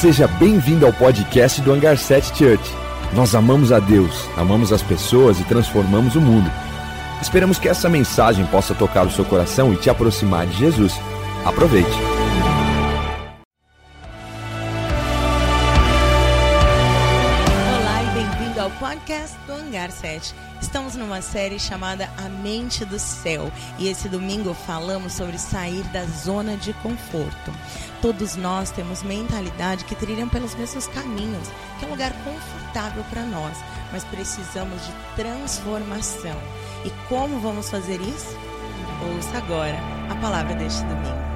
Seja bem-vindo ao podcast do Hangar 7 Church. Nós amamos a Deus, amamos as pessoas e transformamos o mundo. Esperamos que essa mensagem possa tocar o seu coração e te aproximar de Jesus. Aproveite. Do Hangar 7. Estamos numa série chamada A Mente do Céu e esse domingo falamos sobre sair da zona de conforto. Todos nós temos mentalidade que trilham pelos mesmos caminhos, que é um lugar confortável para nós, mas precisamos de transformação. E como vamos fazer isso? Ouça agora a palavra deste domingo.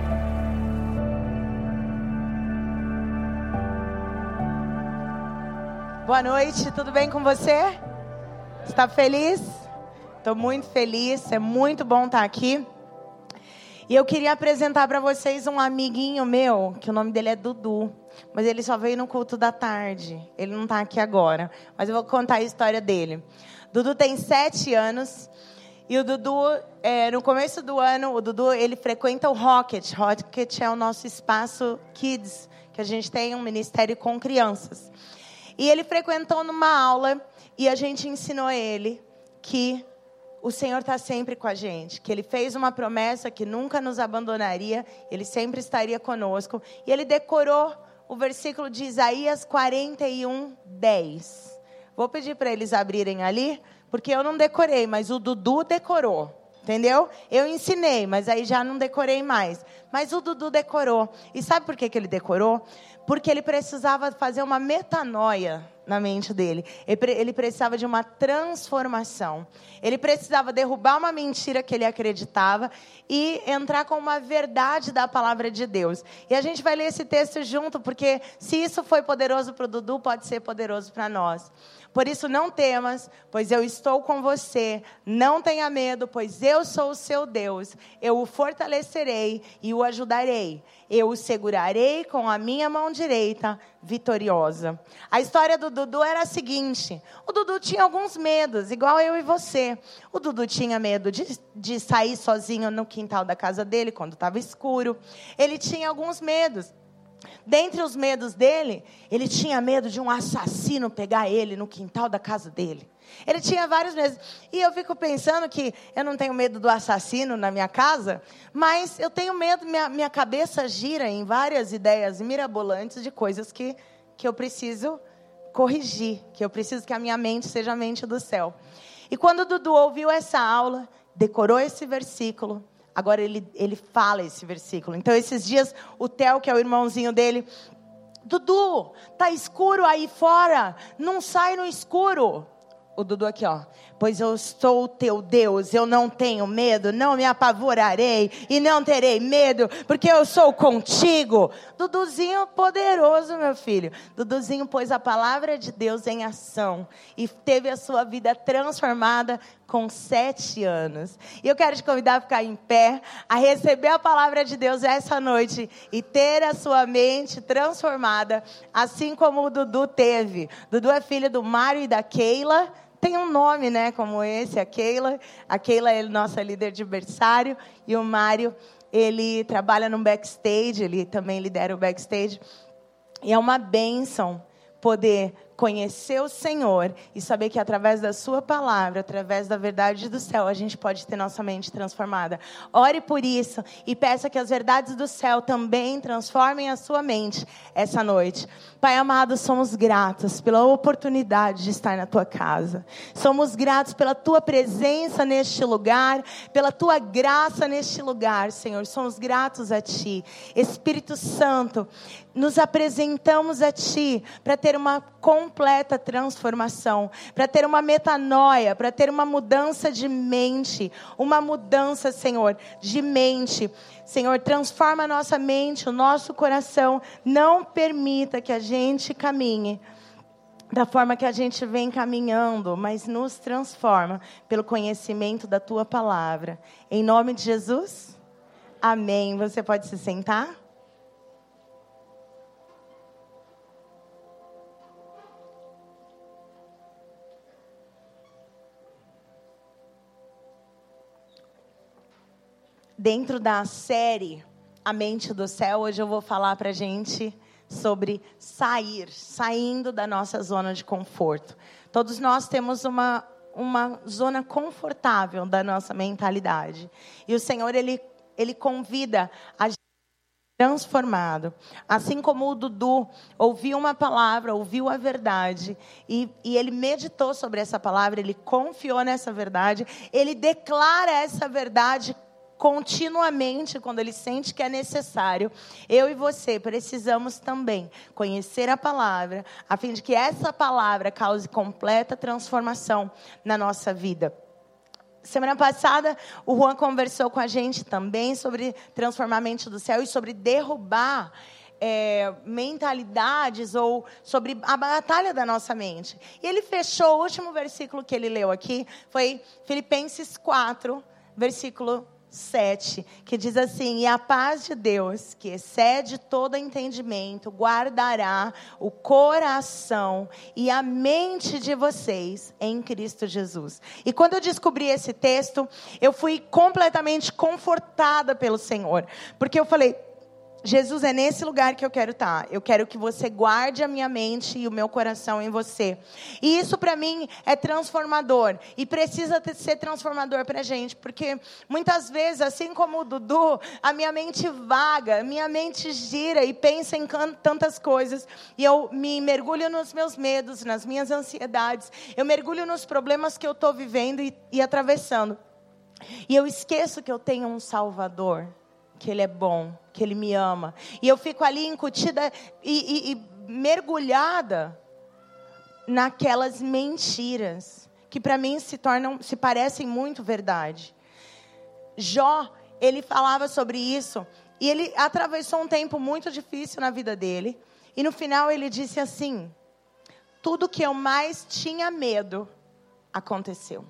Boa noite, tudo bem com você? Está feliz? Estou muito feliz, é muito bom estar aqui. E eu queria apresentar para vocês um amiguinho meu, que o nome dele é Dudu. Mas ele só veio no culto da tarde. Ele não está aqui agora. Mas eu vou contar a história dele. Dudu tem sete anos. E o Dudu, é, no começo do ano, o Dudu ele frequenta o Rocket. Rocket é o nosso espaço Kids, que a gente tem um ministério com crianças. E ele frequentou numa aula e a gente ensinou ele que o Senhor está sempre com a gente, que Ele fez uma promessa que nunca nos abandonaria, Ele sempre estaria conosco. E ele decorou o versículo de Isaías 41, 10. Vou pedir para eles abrirem ali, porque eu não decorei, mas o Dudu decorou. Entendeu? Eu ensinei, mas aí já não decorei mais. Mas o Dudu decorou. E sabe por que, que ele decorou? Porque ele precisava fazer uma metanoia na mente dele. Ele precisava de uma transformação. Ele precisava derrubar uma mentira que ele acreditava e entrar com uma verdade da palavra de Deus. E a gente vai ler esse texto junto, porque se isso foi poderoso para o Dudu, pode ser poderoso para nós. Por isso, não temas, pois eu estou com você. Não tenha medo, pois eu sou o seu Deus. Eu o fortalecerei e o ajudarei. Eu o segurarei com a minha mão direita, vitoriosa. A história do Dudu era a seguinte: o Dudu tinha alguns medos, igual eu e você. O Dudu tinha medo de, de sair sozinho no quintal da casa dele quando estava escuro. Ele tinha alguns medos. Dentre os medos dele, ele tinha medo de um assassino pegar ele no quintal da casa dele. Ele tinha vários medos. E eu fico pensando que eu não tenho medo do assassino na minha casa, mas eu tenho medo, minha, minha cabeça gira em várias ideias mirabolantes de coisas que, que eu preciso corrigir, que eu preciso que a minha mente seja a mente do céu. E quando Dudu ouviu essa aula, decorou esse versículo, Agora ele, ele fala esse versículo. Então, esses dias, o Theo, que é o irmãozinho dele, Dudu, tá escuro aí fora, não sai no escuro. O Dudu aqui, ó. Pois eu sou o teu Deus, eu não tenho medo, não me apavorarei e não terei medo, porque eu sou contigo. Duduzinho poderoso, meu filho. Duduzinho pôs a palavra de Deus em ação e teve a sua vida transformada com sete anos. E eu quero te convidar a ficar em pé, a receber a palavra de Deus essa noite e ter a sua mente transformada, assim como o Dudu teve. Dudu é filho do Mário e da Keila tem um nome, né, como esse, a Keila. A Keila é nossa líder de berçário e o Mário, ele trabalha no backstage, ele também lidera o backstage. E é uma bênção poder conhecer o Senhor e saber que através da Sua palavra, através da verdade do céu, a gente pode ter nossa mente transformada. Ore por isso e peça que as verdades do céu também transformem a sua mente essa noite. Pai amado, somos gratos pela oportunidade de estar na tua casa. Somos gratos pela tua presença neste lugar, pela tua graça neste lugar, Senhor. Somos gratos a ti. Espírito Santo, nos apresentamos a ti para ter uma completa transformação, para ter uma metanoia, para ter uma mudança de mente, uma mudança, Senhor, de mente. Senhor, transforma a nossa mente, o nosso coração. Não permita que a gente caminhe da forma que a gente vem caminhando, mas nos transforma pelo conhecimento da tua palavra. Em nome de Jesus, amém. Você pode se sentar? Dentro da série A Mente do Céu, hoje eu vou falar para gente sobre sair, saindo da nossa zona de conforto. Todos nós temos uma, uma zona confortável da nossa mentalidade. E o Senhor, Ele, ele convida a gente transformado. Assim como o Dudu ouviu uma palavra, ouviu a verdade, e, e, ele meditou sobre essa palavra, ele confiou nessa verdade, ele declara essa verdade continuamente quando ele sente que é necessário. Eu e você precisamos também conhecer a palavra, a fim de que essa palavra cause completa transformação na nossa vida. Semana passada, o Juan conversou com a gente também sobre transformar a mente do céu e sobre derrubar é, mentalidades ou sobre a batalha da nossa mente. E ele fechou, o último versículo que ele leu aqui foi Filipenses 4, versículo 7, que diz assim: E a paz de Deus, que excede todo entendimento, guardará o coração e a mente de vocês em Cristo Jesus. E quando eu descobri esse texto, eu fui completamente confortada pelo Senhor, porque eu falei Jesus, é nesse lugar que eu quero estar. Eu quero que você guarde a minha mente e o meu coração em você. E isso para mim é transformador. E precisa ser transformador para a gente. Porque muitas vezes, assim como o Dudu, a minha mente vaga, a minha mente gira e pensa em tantas coisas. E eu me mergulho nos meus medos, nas minhas ansiedades. Eu mergulho nos problemas que eu estou vivendo e, e atravessando. E eu esqueço que eu tenho um Salvador que Ele é bom, que Ele me ama. E eu fico ali incutida e, e, e mergulhada naquelas mentiras que para mim se tornam, se parecem muito verdade. Jó, ele falava sobre isso e ele atravessou um tempo muito difícil na vida dele. E no final ele disse assim: Tudo que eu mais tinha medo aconteceu.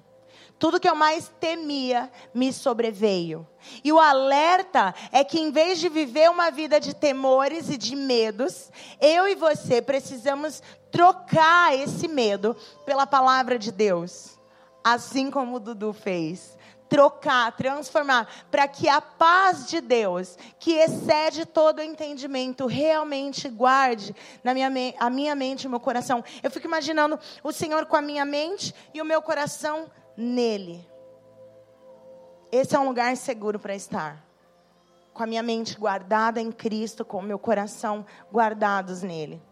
Tudo que eu mais temia me sobreveio. E o alerta é que, em vez de viver uma vida de temores e de medos, eu e você precisamos trocar esse medo pela palavra de Deus. Assim como o Dudu fez trocar, transformar, para que a paz de Deus, que excede todo o entendimento, realmente guarde na minha, a minha mente e o meu coração. Eu fico imaginando o Senhor com a minha mente e o meu coração nele. Esse é um lugar seguro para estar. Com a minha mente guardada em Cristo, com o meu coração guardados nele.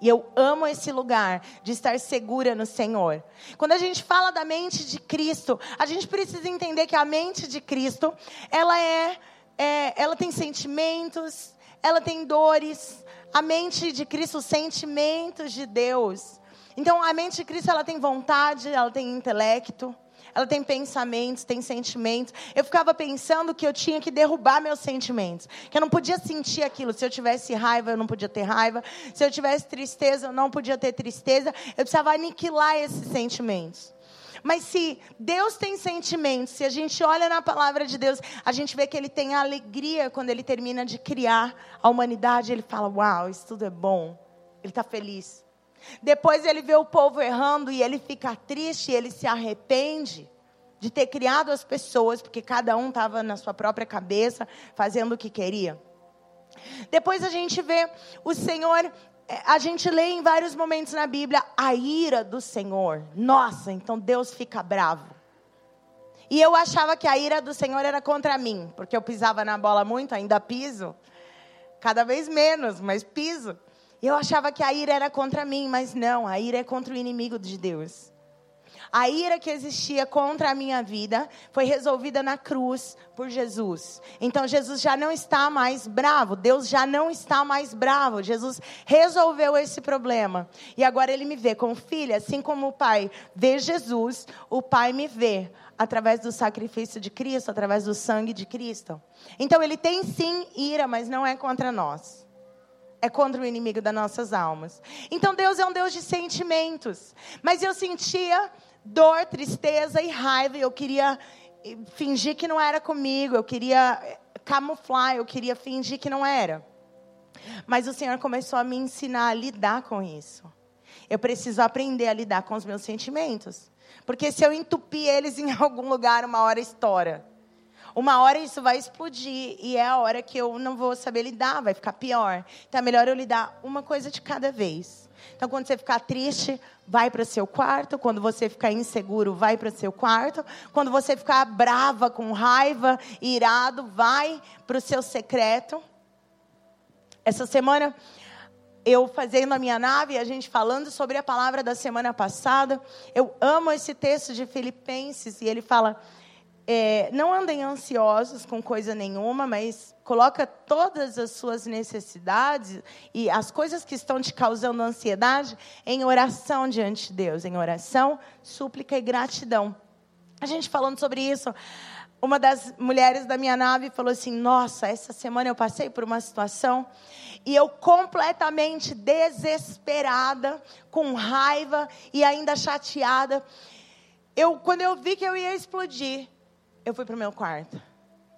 E eu amo esse lugar de estar segura no Senhor. Quando a gente fala da mente de Cristo, a gente precisa entender que a mente de Cristo, ela é, é ela tem sentimentos, ela tem dores. A mente de Cristo, os sentimentos de Deus. Então, a mente de Cristo, ela tem vontade, ela tem intelecto, ela tem pensamentos, tem sentimentos. Eu ficava pensando que eu tinha que derrubar meus sentimentos, que eu não podia sentir aquilo. Se eu tivesse raiva, eu não podia ter raiva. Se eu tivesse tristeza, eu não podia ter tristeza. Eu precisava aniquilar esses sentimentos. Mas se Deus tem sentimentos, se a gente olha na palavra de Deus, a gente vê que Ele tem alegria quando Ele termina de criar a humanidade. Ele fala: Uau, isso tudo é bom. Ele está feliz. Depois ele vê o povo errando e ele fica triste, ele se arrepende de ter criado as pessoas, porque cada um estava na sua própria cabeça, fazendo o que queria. Depois a gente vê o Senhor, é, a gente lê em vários momentos na Bíblia a ira do Senhor. Nossa, então Deus fica bravo. E eu achava que a ira do Senhor era contra mim, porque eu pisava na bola muito, ainda piso. Cada vez menos, mas piso. Eu achava que a ira era contra mim, mas não, a ira é contra o inimigo de Deus. A ira que existia contra a minha vida foi resolvida na cruz por Jesus. Então Jesus já não está mais bravo, Deus já não está mais bravo. Jesus resolveu esse problema. E agora ele me vê como filha, assim como o Pai vê Jesus, o Pai me vê através do sacrifício de Cristo, através do sangue de Cristo. Então ele tem sim ira, mas não é contra nós é contra o inimigo das nossas almas. Então Deus é um Deus de sentimentos. Mas eu sentia dor, tristeza e raiva. E eu queria eh, fingir que não era comigo. Eu queria eh, camuflar. Eu queria fingir que não era. Mas o Senhor começou a me ensinar a lidar com isso. Eu preciso aprender a lidar com os meus sentimentos. Porque se eu entupir eles em algum lugar, uma hora estoura. Uma hora isso vai explodir e é a hora que eu não vou saber lidar, vai ficar pior. Então é melhor eu lidar uma coisa de cada vez. Então, quando você ficar triste, vai para o seu quarto. Quando você ficar inseguro, vai para o seu quarto. Quando você ficar brava, com raiva, irado, vai para o seu secreto. Essa semana, eu fazendo a minha nave, a gente falando sobre a palavra da semana passada. Eu amo esse texto de Filipenses e ele fala: é, não andem ansiosos com coisa nenhuma, mas coloca todas as suas necessidades e as coisas que estão te causando ansiedade em oração diante de Deus, em oração, súplica e gratidão. A gente falando sobre isso, uma das mulheres da minha nave falou assim: Nossa, essa semana eu passei por uma situação e eu completamente desesperada, com raiva e ainda chateada. Eu, quando eu vi que eu ia explodir, eu fui para o meu quarto.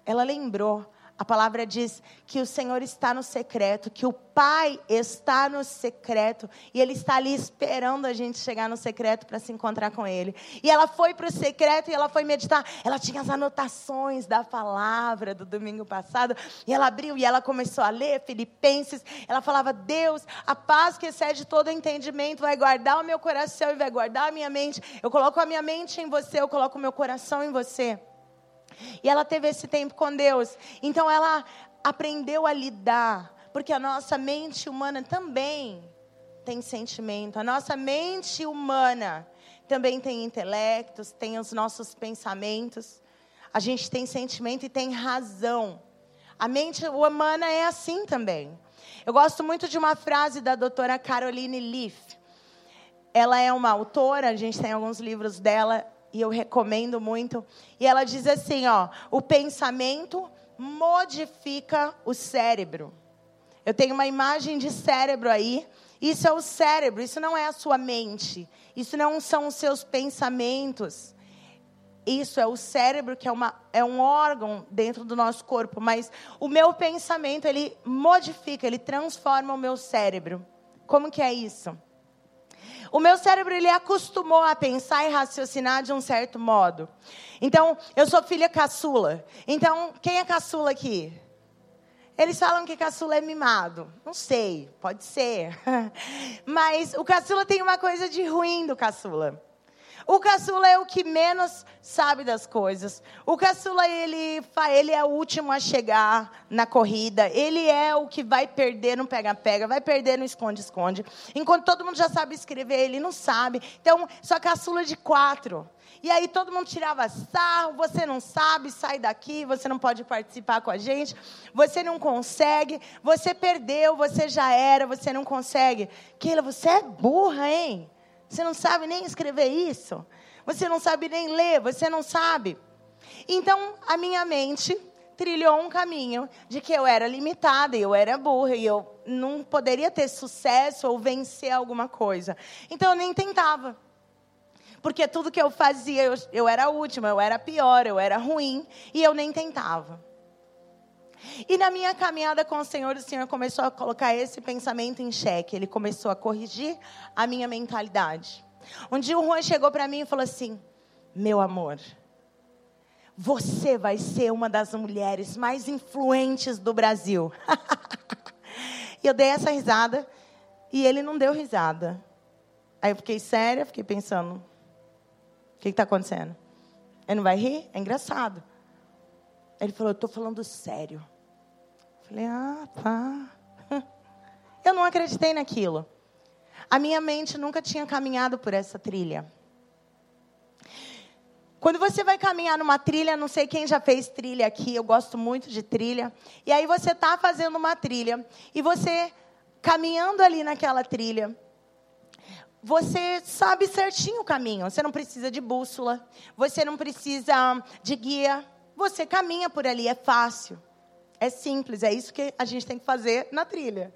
Ela lembrou a palavra diz que o Senhor está no secreto, que o Pai está no secreto, e Ele está ali esperando a gente chegar no secreto para se encontrar com Ele. E ela foi para o secreto e ela foi meditar. Ela tinha as anotações da palavra do domingo passado, e ela abriu e ela começou a ler Filipenses. Ela falava: Deus, a paz que excede todo entendimento vai guardar o meu coração e vai guardar a minha mente. Eu coloco a minha mente em você, eu coloco o meu coração em você. E ela teve esse tempo com Deus. Então ela aprendeu a lidar, porque a nossa mente humana também tem sentimento. A nossa mente humana também tem intelectos, tem os nossos pensamentos. A gente tem sentimento e tem razão. A mente humana é assim também. Eu gosto muito de uma frase da doutora Caroline Leaf. Ela é uma autora, a gente tem alguns livros dela, e eu recomendo muito. E ela diz assim, ó, o pensamento modifica o cérebro. Eu tenho uma imagem de cérebro aí. Isso é o cérebro, isso não é a sua mente. Isso não são os seus pensamentos. Isso é o cérebro, que é, uma, é um órgão dentro do nosso corpo. Mas o meu pensamento, ele modifica, ele transforma o meu cérebro. Como que é isso? O meu cérebro ele acostumou a pensar e raciocinar de um certo modo. Então, eu sou filha caçula. Então, quem é caçula aqui? Eles falam que caçula é mimado. Não sei, pode ser. Mas o caçula tem uma coisa de ruim do caçula. O caçula é o que menos sabe das coisas. O caçula, ele, ele é o último a chegar na corrida. Ele é o que vai perder no pega-pega, vai perder no esconde-esconde. Enquanto todo mundo já sabe escrever, ele não sabe. Então, só caçula de quatro. E aí todo mundo tirava sarro, você não sabe, sai daqui, você não pode participar com a gente, você não consegue, você perdeu, você já era, você não consegue. Keila, você é burra, hein? Você não sabe nem escrever isso. Você não sabe nem ler, você não sabe. Então, a minha mente trilhou um caminho de que eu era limitada, eu era burra e eu não poderia ter sucesso ou vencer alguma coisa. Então, eu nem tentava. Porque tudo que eu fazia, eu, eu era a última, eu era pior, eu era ruim, e eu nem tentava. E na minha caminhada com o Senhor, o Senhor começou a colocar esse pensamento em xeque. Ele começou a corrigir a minha mentalidade. Um dia o Juan chegou para mim e falou assim: Meu amor, você vai ser uma das mulheres mais influentes do Brasil. e eu dei essa risada e ele não deu risada. Aí eu fiquei séria, fiquei pensando: O que está acontecendo? Ele não vai rir? É engraçado. Ele falou: Eu estou falando sério. Falei, ah, tá. Eu não acreditei naquilo. A minha mente nunca tinha caminhado por essa trilha. Quando você vai caminhar numa trilha, não sei quem já fez trilha aqui, eu gosto muito de trilha. E aí você está fazendo uma trilha e você caminhando ali naquela trilha, você sabe certinho o caminho. Você não precisa de bússola, você não precisa de guia. Você caminha por ali, é fácil. É simples, é isso que a gente tem que fazer na trilha.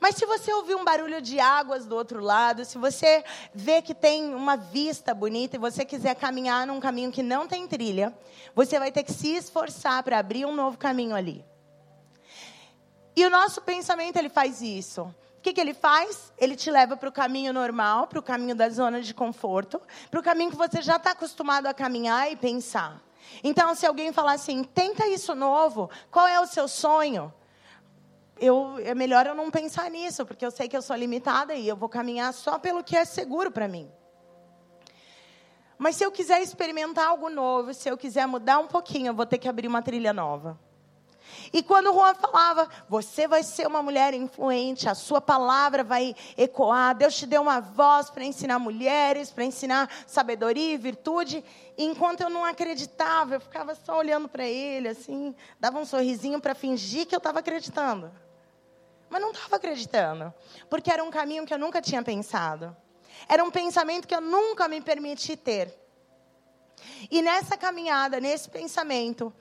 Mas se você ouvir um barulho de águas do outro lado, se você vê que tem uma vista bonita e você quiser caminhar num caminho que não tem trilha, você vai ter que se esforçar para abrir um novo caminho ali. E o nosso pensamento ele faz isso. O que, que ele faz? Ele te leva para o caminho normal, para o caminho da zona de conforto, para o caminho que você já está acostumado a caminhar e pensar. Então, se alguém falar assim, tenta isso novo, qual é o seu sonho? Eu, é melhor eu não pensar nisso, porque eu sei que eu sou limitada e eu vou caminhar só pelo que é seguro para mim. Mas se eu quiser experimentar algo novo, se eu quiser mudar um pouquinho, eu vou ter que abrir uma trilha nova. E quando Juan falava, você vai ser uma mulher influente, a sua palavra vai ecoar, Deus te deu uma voz para ensinar mulheres, para ensinar sabedoria e virtude. E enquanto eu não acreditava, eu ficava só olhando para ele, assim, dava um sorrisinho para fingir que eu estava acreditando. Mas não estava acreditando, porque era um caminho que eu nunca tinha pensado. Era um pensamento que eu nunca me permiti ter. E nessa caminhada, nesse pensamento,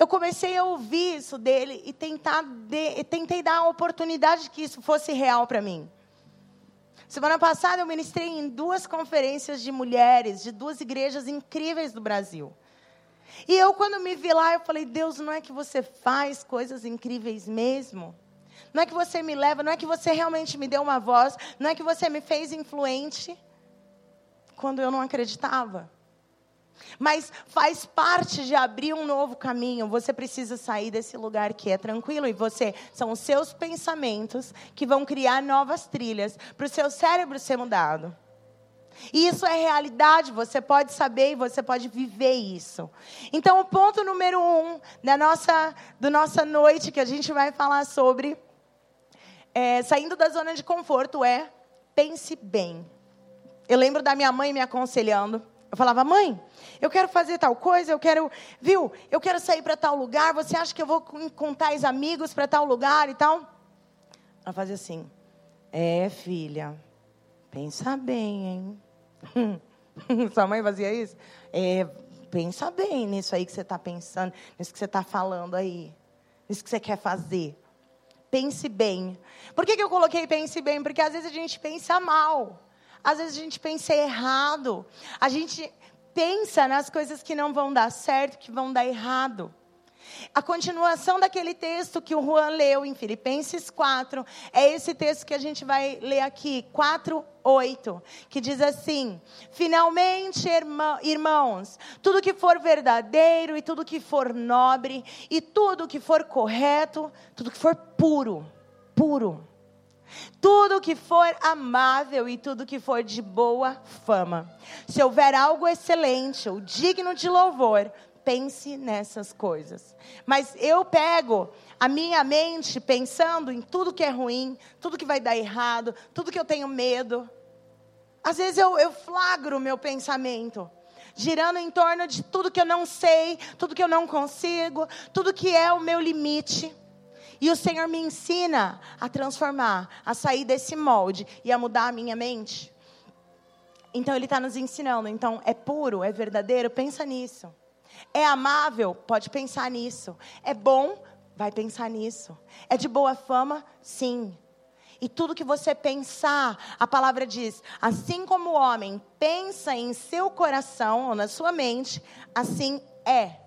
eu comecei a ouvir isso dele e tentar de, tentei dar a oportunidade que isso fosse real para mim. Semana passada eu ministrei em duas conferências de mulheres, de duas igrejas incríveis do Brasil. E eu, quando me vi lá, eu falei: Deus, não é que você faz coisas incríveis mesmo? Não é que você me leva, não é que você realmente me deu uma voz, não é que você me fez influente quando eu não acreditava. Mas faz parte de abrir um novo caminho. Você precisa sair desse lugar que é tranquilo e você são os seus pensamentos que vão criar novas trilhas para o seu cérebro ser mudado. E isso é realidade, você pode saber e você pode viver isso. Então, o ponto número um da nossa, do nossa noite que a gente vai falar sobre, é, saindo da zona de conforto, é pense bem. Eu lembro da minha mãe me aconselhando. Eu falava, mãe, eu quero fazer tal coisa, eu quero, viu? Eu quero sair para tal lugar. Você acha que eu vou contar os amigos para tal lugar e tal? Ela fazia assim: É, filha, pensa bem, hein? Sua mãe fazia isso? É, pensa bem nisso aí que você está pensando, nisso que você está falando aí, nisso que você quer fazer. Pense bem. Por que, que eu coloquei pense bem? Porque às vezes a gente pensa mal. Às vezes a gente pensa errado. A gente pensa nas coisas que não vão dar certo, que vão dar errado. A continuação daquele texto que o Juan leu em Filipenses 4, é esse texto que a gente vai ler aqui, 4, 8, que diz assim: Finalmente, irmãos, tudo que for verdadeiro, e tudo que for nobre, e tudo que for correto, tudo que for puro, puro tudo que for amável e tudo que for de boa fama. Se houver algo excelente ou digno de louvor, pense nessas coisas. Mas eu pego a minha mente pensando em tudo que é ruim, tudo que vai dar errado, tudo que eu tenho medo. Às vezes eu, eu flagro o meu pensamento girando em torno de tudo que eu não sei, tudo que eu não consigo, tudo que é o meu limite. E o Senhor me ensina a transformar, a sair desse molde e a mudar a minha mente. Então Ele está nos ensinando. Então é puro, é verdadeiro, pensa nisso. É amável, pode pensar nisso. É bom, vai pensar nisso. É de boa fama, sim. E tudo que você pensar, a palavra diz: assim como o homem pensa em seu coração ou na sua mente, assim é.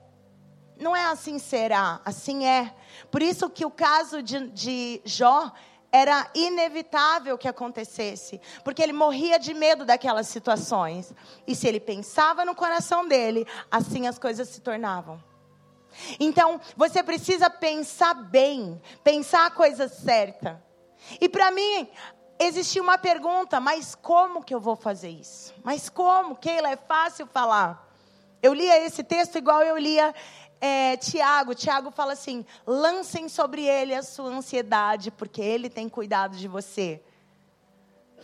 Não é assim será, assim é. Por isso que o caso de, de Jó era inevitável que acontecesse, porque ele morria de medo daquelas situações. E se ele pensava no coração dele, assim as coisas se tornavam. Então, você precisa pensar bem, pensar a coisa certa. E para mim, existia uma pergunta, mas como que eu vou fazer isso? Mas como? Keila, é fácil falar. Eu lia esse texto igual eu lia é, Tiago, Tiago fala assim: lancem sobre ele a sua ansiedade, porque ele tem cuidado de você.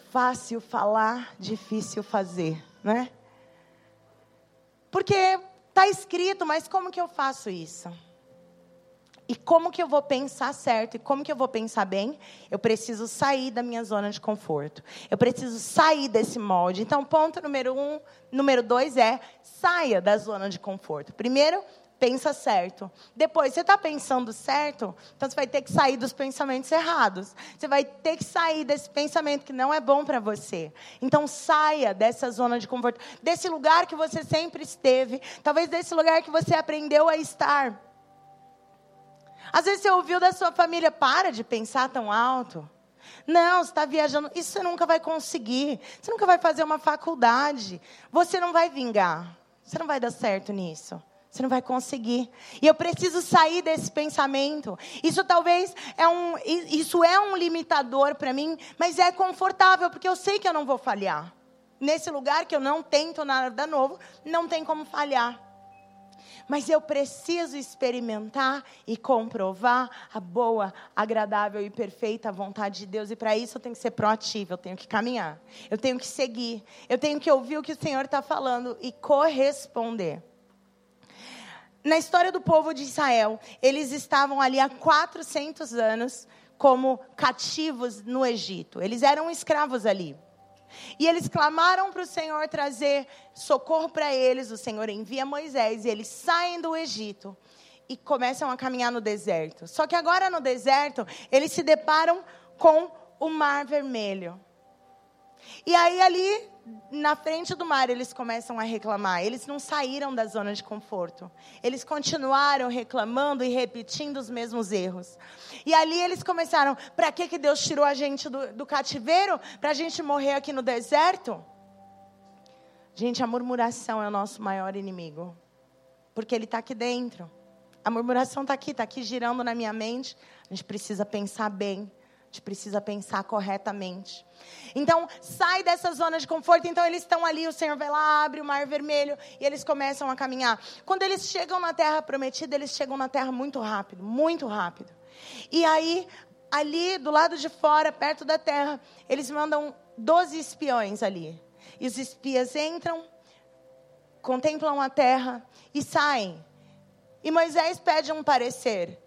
Fácil falar, difícil fazer, né? Porque está escrito, mas como que eu faço isso? E como que eu vou pensar certo? E como que eu vou pensar bem? Eu preciso sair da minha zona de conforto. Eu preciso sair desse molde. Então, ponto número um, número dois é saia da zona de conforto. Primeiro, pensa certo. Depois, você está pensando certo, então você vai ter que sair dos pensamentos errados. Você vai ter que sair desse pensamento que não é bom para você. Então, saia dessa zona de conforto, desse lugar que você sempre esteve, talvez desse lugar que você aprendeu a estar. Às vezes você ouviu da sua família, para de pensar tão alto. Não, você está viajando, isso você nunca vai conseguir. Você nunca vai fazer uma faculdade. Você não vai vingar. Você não vai dar certo nisso. Você não vai conseguir. E eu preciso sair desse pensamento. Isso talvez é um, isso é um limitador para mim, mas é confortável porque eu sei que eu não vou falhar. Nesse lugar que eu não tento nada novo, não tem como falhar. Mas eu preciso experimentar e comprovar a boa, agradável e perfeita vontade de Deus. E para isso eu tenho que ser proativo, eu tenho que caminhar, eu tenho que seguir, eu tenho que ouvir o que o Senhor está falando e corresponder. Na história do povo de Israel, eles estavam ali há 400 anos como cativos no Egito. Eles eram escravos ali. E eles clamaram para o Senhor trazer socorro para eles. O Senhor envia Moisés e eles saem do Egito e começam a caminhar no deserto. Só que agora no deserto, eles se deparam com o Mar Vermelho. E aí ali na frente do mar eles começam a reclamar. Eles não saíram da zona de conforto. Eles continuaram reclamando e repetindo os mesmos erros. E ali eles começaram: para que, que Deus tirou a gente do, do cativeiro? Para a gente morrer aqui no deserto? Gente, a murmuração é o nosso maior inimigo. Porque ele está aqui dentro. A murmuração está aqui, está aqui girando na minha mente. A gente precisa pensar bem gente precisa pensar corretamente. Então, sai dessa zona de conforto. Então, eles estão ali, o Senhor vai lá, abre o mar vermelho e eles começam a caminhar. Quando eles chegam na terra prometida, eles chegam na terra muito rápido muito rápido. E aí, ali do lado de fora, perto da terra, eles mandam 12 espiões ali. E os espias entram, contemplam a terra e saem. E Moisés pede um parecer.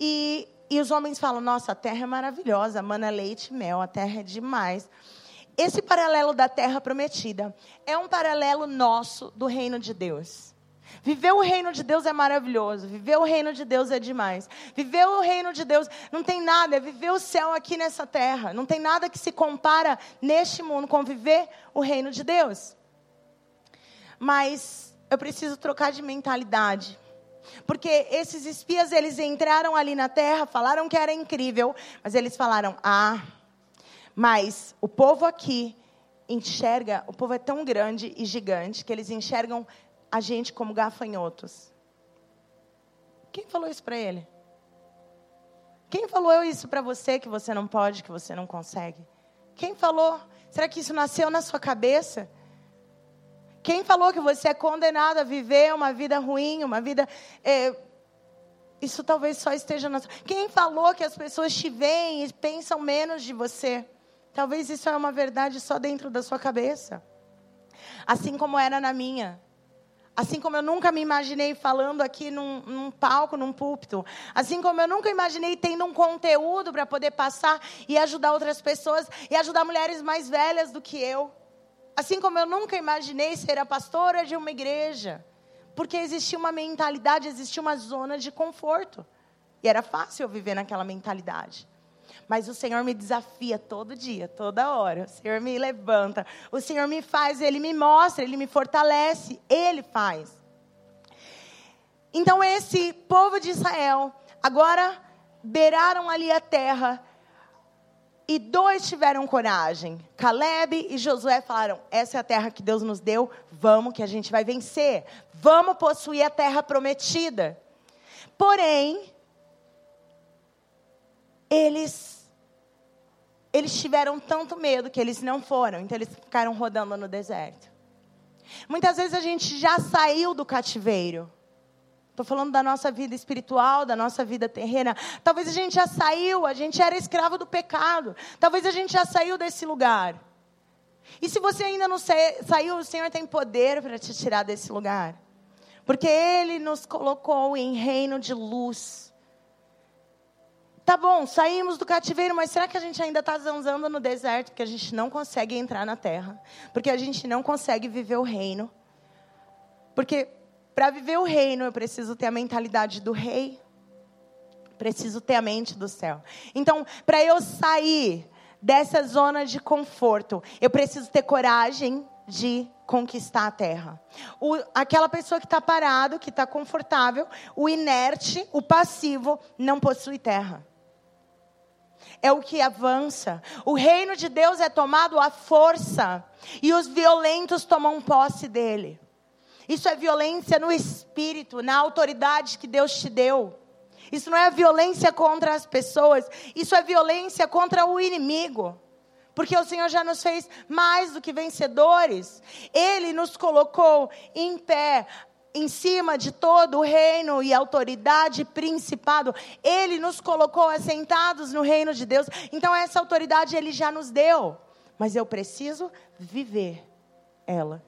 E e os homens falam: nossa, a terra é maravilhosa, mana leite e mel, a terra é demais. Esse paralelo da terra prometida é um paralelo nosso do reino de Deus. Viver o reino de Deus é maravilhoso. Viver o reino de Deus é demais. Viver o reino de Deus não tem nada, é viver o céu aqui nessa terra. Não tem nada que se compara neste mundo com viver o reino de Deus. Mas eu preciso trocar de mentalidade. Porque esses espias, eles entraram ali na terra, falaram que era incrível, mas eles falaram: "Ah, mas o povo aqui enxerga, o povo é tão grande e gigante que eles enxergam a gente como gafanhotos". Quem falou isso para ele? Quem falou isso para você que você não pode, que você não consegue? Quem falou? Será que isso nasceu na sua cabeça? Quem falou que você é condenado a viver uma vida ruim, uma vida. É, isso talvez só esteja na. Quem falou que as pessoas te veem e pensam menos de você? Talvez isso é uma verdade só dentro da sua cabeça. Assim como era na minha. Assim como eu nunca me imaginei falando aqui num, num, palco, num púlpito. Assim como eu nunca imaginei tendo um conteúdo para poder passar e ajudar outras pessoas e ajudar mulheres mais velhas do que eu. Assim como eu nunca imaginei ser a pastora de uma igreja, porque existia uma mentalidade, existia uma zona de conforto. E era fácil eu viver naquela mentalidade. Mas o Senhor me desafia todo dia, toda hora. O Senhor me levanta. O Senhor me faz, Ele me mostra, Ele me fortalece. Ele faz. Então, esse povo de Israel, agora beiraram ali a terra e dois tiveram coragem. Caleb e Josué falaram: Essa é a terra que Deus nos deu, vamos que a gente vai vencer. Vamos possuir a terra prometida. Porém, eles eles tiveram tanto medo que eles não foram, então eles ficaram rodando no deserto. Muitas vezes a gente já saiu do cativeiro. Estou falando da nossa vida espiritual, da nossa vida terrena. Talvez a gente já saiu, a gente era escravo do pecado. Talvez a gente já saiu desse lugar. E se você ainda não saiu, o Senhor tem poder para te tirar desse lugar. Porque Ele nos colocou em reino de luz. Tá bom, saímos do cativeiro, mas será que a gente ainda está zanzando no deserto? Porque a gente não consegue entrar na terra. Porque a gente não consegue viver o reino. Porque para viver o reino, eu preciso ter a mentalidade do rei. Preciso ter a mente do céu. Então, para eu sair dessa zona de conforto, eu preciso ter coragem de conquistar a terra. O, aquela pessoa que está parado, que está confortável, o inerte, o passivo, não possui terra. É o que avança. O reino de Deus é tomado à força e os violentos tomam posse dele. Isso é violência no espírito, na autoridade que Deus te deu. Isso não é violência contra as pessoas, isso é violência contra o inimigo. Porque o Senhor já nos fez mais do que vencedores. Ele nos colocou em pé, em cima de todo o reino e autoridade principado. Ele nos colocou assentados no reino de Deus. Então, essa autoridade ele já nos deu. Mas eu preciso viver ela.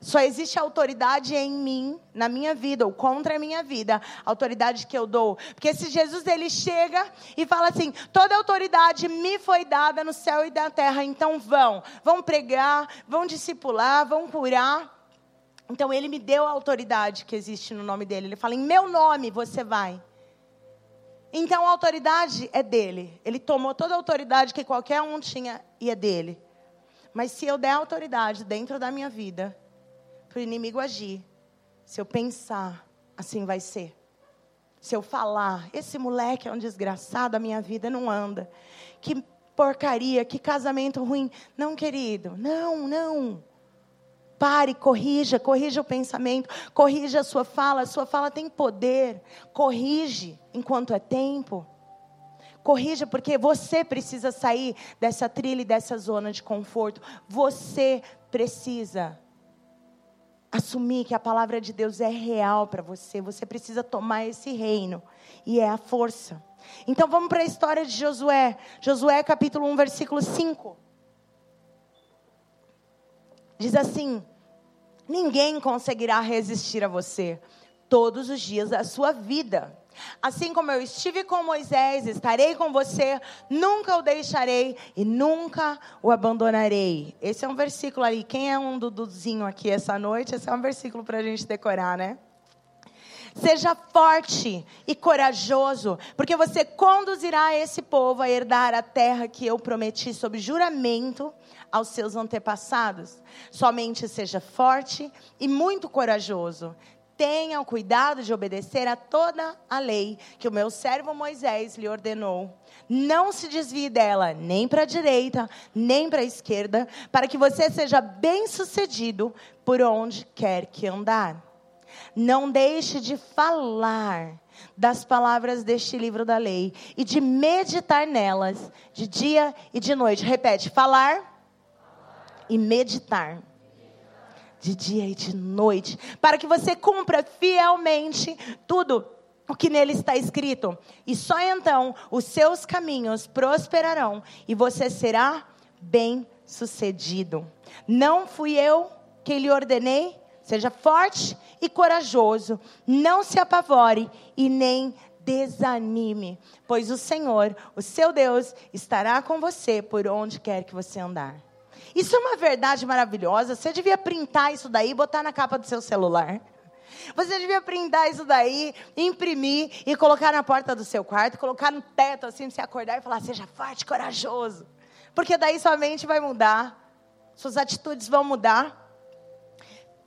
Só existe autoridade em mim, na minha vida, ou contra a minha vida, autoridade que eu dou. Porque se Jesus ele chega e fala assim: toda autoridade me foi dada no céu e na terra, então vão, vão pregar, vão discipular, vão curar. Então ele me deu a autoridade que existe no nome dele. Ele fala: em meu nome você vai. Então a autoridade é dele. Ele tomou toda a autoridade que qualquer um tinha e é dele. Mas se eu der autoridade dentro da minha vida, para o inimigo agir. Se eu pensar, assim vai ser. Se eu falar, esse moleque é um desgraçado, a minha vida não anda. Que porcaria, que casamento ruim. Não, querido, não, não. Pare, corrija, corrija o pensamento, corrija a sua fala. A sua fala tem poder. Corrige enquanto é tempo. Corrija, porque você precisa sair dessa trilha e dessa zona de conforto. Você precisa assumir que a palavra de Deus é real para você. Você precisa tomar esse reino e é a força. Então vamos para a história de Josué. Josué capítulo 1, versículo 5. Diz assim: Ninguém conseguirá resistir a você todos os dias da sua vida. Assim como eu estive com Moisés, estarei com você, nunca o deixarei e nunca o abandonarei. Esse é um versículo ali. Quem é um duduzinho aqui essa noite? Esse é um versículo para a gente decorar, né? Seja forte e corajoso, porque você conduzirá esse povo a herdar a terra que eu prometi sob juramento aos seus antepassados. Somente seja forte e muito corajoso tenha o cuidado de obedecer a toda a lei que o meu servo Moisés lhe ordenou. Não se desvie dela, nem para a direita, nem para a esquerda, para que você seja bem-sucedido por onde quer que andar. Não deixe de falar das palavras deste livro da lei e de meditar nelas de dia e de noite. Repete: falar e meditar de dia e de noite, para que você cumpra fielmente tudo o que nele está escrito. E só então os seus caminhos prosperarão e você será bem-sucedido. Não fui eu quem lhe ordenei? Seja forte e corajoso, não se apavore e nem desanime, pois o Senhor, o seu Deus, estará com você por onde quer que você andar. Isso é uma verdade maravilhosa. Você devia printar isso daí e botar na capa do seu celular. Você devia printar isso daí, imprimir e colocar na porta do seu quarto, colocar no teto assim, você acordar e falar: seja forte, corajoso. Porque daí sua mente vai mudar, suas atitudes vão mudar.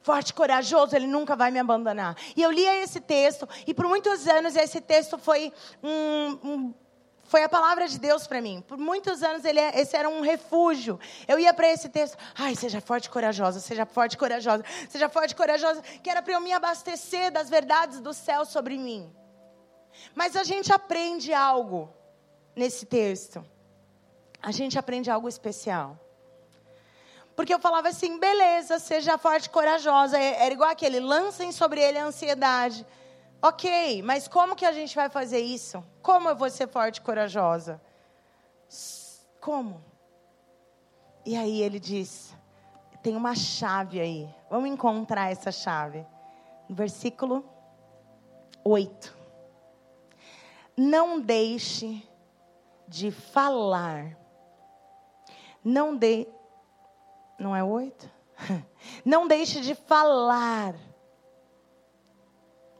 Forte, corajoso, ele nunca vai me abandonar. E eu lia esse texto, e por muitos anos esse texto foi um, um foi a palavra de Deus para mim. Por muitos anos ele, é, esse era um refúgio. Eu ia para esse texto, ai, seja forte e corajosa, seja forte e corajosa, seja forte e corajosa, que era para eu me abastecer das verdades do céu sobre mim. Mas a gente aprende algo nesse texto. A gente aprende algo especial. Porque eu falava assim, beleza, seja forte e corajosa. É, era igual aquele, lancem sobre ele a ansiedade. Ok, mas como que a gente vai fazer isso? Como eu vou ser forte e corajosa? Como? E aí ele diz: tem uma chave aí. Vamos encontrar essa chave. No versículo 8. Não deixe de falar. Não de. Não é oito? Não deixe de falar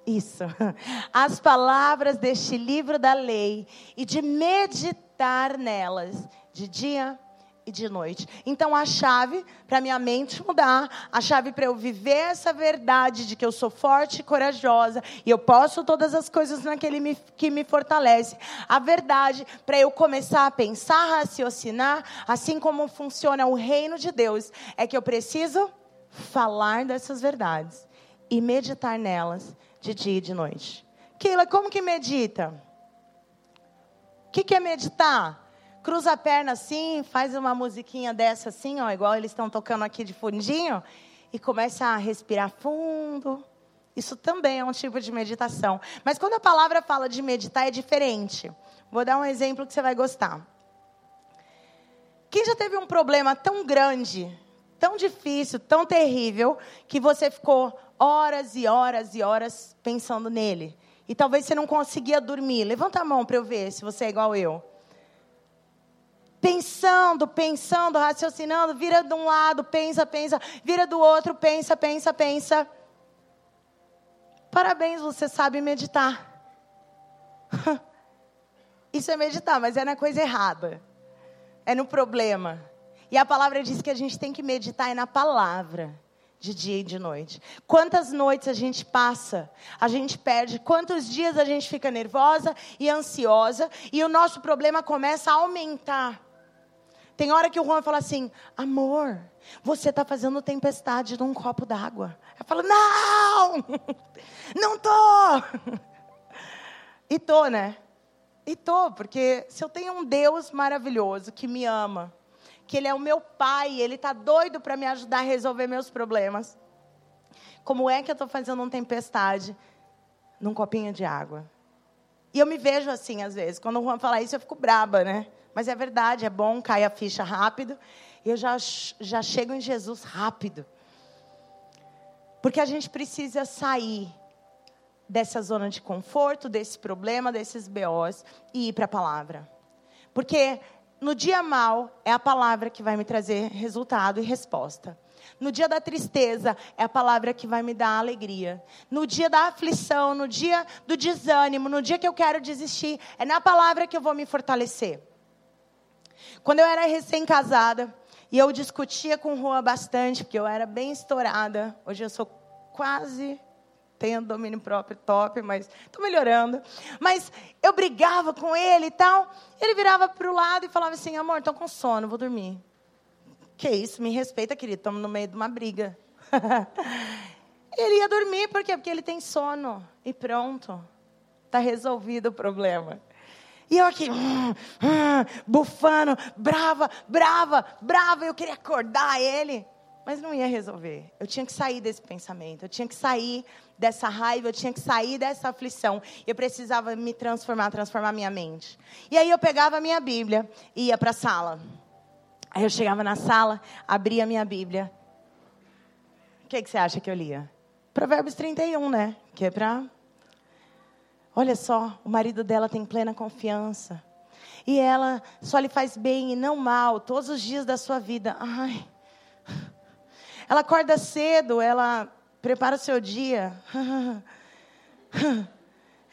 isso. As palavras deste livro da lei e de meditar nelas de dia e de noite. Então a chave para minha mente mudar, a chave para eu viver essa verdade de que eu sou forte e corajosa e eu posso todas as coisas naquele que me fortalece. A verdade para eu começar a pensar, raciocinar, assim como funciona o reino de Deus, é que eu preciso falar dessas verdades e meditar nelas de dia e de noite. Keila, como que medita? O que, que é meditar? Cruza a perna assim, faz uma musiquinha dessa assim, ó, igual eles estão tocando aqui de fundinho, e começa a respirar fundo. Isso também é um tipo de meditação. Mas quando a palavra fala de meditar, é diferente. Vou dar um exemplo que você vai gostar. Quem já teve um problema tão grande, tão difícil, tão terrível, que você ficou horas e horas e horas pensando nele? E talvez você não conseguia dormir. Levanta a mão para eu ver se você é igual eu. Pensando, pensando, raciocinando, vira de um lado, pensa, pensa, vira do outro, pensa, pensa, pensa. Parabéns, você sabe meditar. Isso é meditar, mas é na coisa errada é no problema. E a palavra diz que a gente tem que meditar é na palavra, de dia e de noite. Quantas noites a gente passa, a gente perde, quantos dias a gente fica nervosa e ansiosa, e o nosso problema começa a aumentar. Tem hora que o Juan fala assim: amor, você está fazendo tempestade num copo d'água. Eu falo: não, não tô. E tô, né? E tô, porque se eu tenho um Deus maravilhoso que me ama, que Ele é o meu Pai, Ele está doido para me ajudar a resolver meus problemas. Como é que eu estou fazendo uma tempestade num copinho de água? E eu me vejo assim às vezes. Quando o Juan fala isso, eu fico braba, né? Mas é verdade, é bom, cai a ficha rápido. E eu já, já chego em Jesus rápido. Porque a gente precisa sair dessa zona de conforto, desse problema, desses BOs e ir para a palavra. Porque no dia mal é a palavra que vai me trazer resultado e resposta. No dia da tristeza é a palavra que vai me dar alegria. No dia da aflição, no dia do desânimo, no dia que eu quero desistir, é na palavra que eu vou me fortalecer. Quando eu era recém-casada e eu discutia com o Juan bastante, porque eu era bem estourada, hoje eu sou quase tenho domínio próprio top, mas estou melhorando. Mas eu brigava com ele e tal. Ele virava para o lado e falava assim: amor, estou com sono, vou dormir. Que isso, me respeita, querido, estamos no meio de uma briga. ele ia dormir, por quê? Porque ele tem sono. E pronto, está resolvido o problema. E eu aqui, hum, hum, bufando, brava, brava, brava. Eu queria acordar ele, mas não ia resolver. Eu tinha que sair desse pensamento, eu tinha que sair dessa raiva, eu tinha que sair dessa aflição. Eu precisava me transformar, transformar minha mente. E aí eu pegava a minha Bíblia e ia para a sala. Aí eu chegava na sala, abria a minha Bíblia. O que, que você acha que eu lia? Provérbios 31, né? Que é para. Olha só, o marido dela tem plena confiança. E ela só lhe faz bem e não mal todos os dias da sua vida. Ai. Ela acorda cedo, ela prepara o seu dia.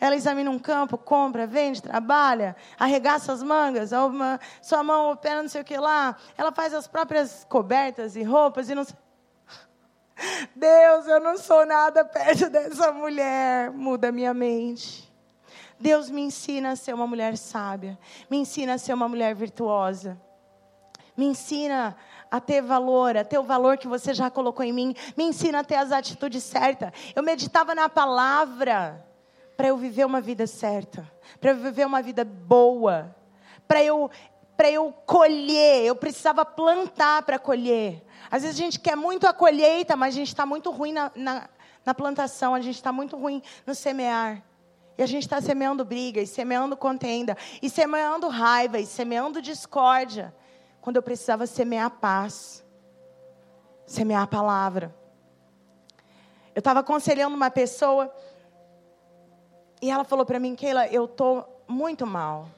Ela examina um campo, compra, vende, trabalha, arregaça as mangas, uma, sua mão opera não sei o que lá. Ela faz as próprias cobertas e roupas e não Deus, eu não sou nada perto dessa mulher. Muda minha mente. Deus me ensina a ser uma mulher sábia. Me ensina a ser uma mulher virtuosa. Me ensina a ter valor, a ter o valor que você já colocou em mim. Me ensina a ter as atitudes certas. Eu meditava na palavra para eu viver uma vida certa, para eu viver uma vida boa, para eu para eu colher, eu precisava plantar para colher. Às vezes a gente quer muito a colheita, mas a gente está muito ruim na, na, na plantação, a gente está muito ruim no semear. E a gente está semeando briga, e semeando contenda, e semeando raiva, e semeando discórdia quando eu precisava semear paz, semear a palavra. Eu estava aconselhando uma pessoa e ela falou para mim, Keila, eu estou muito mal.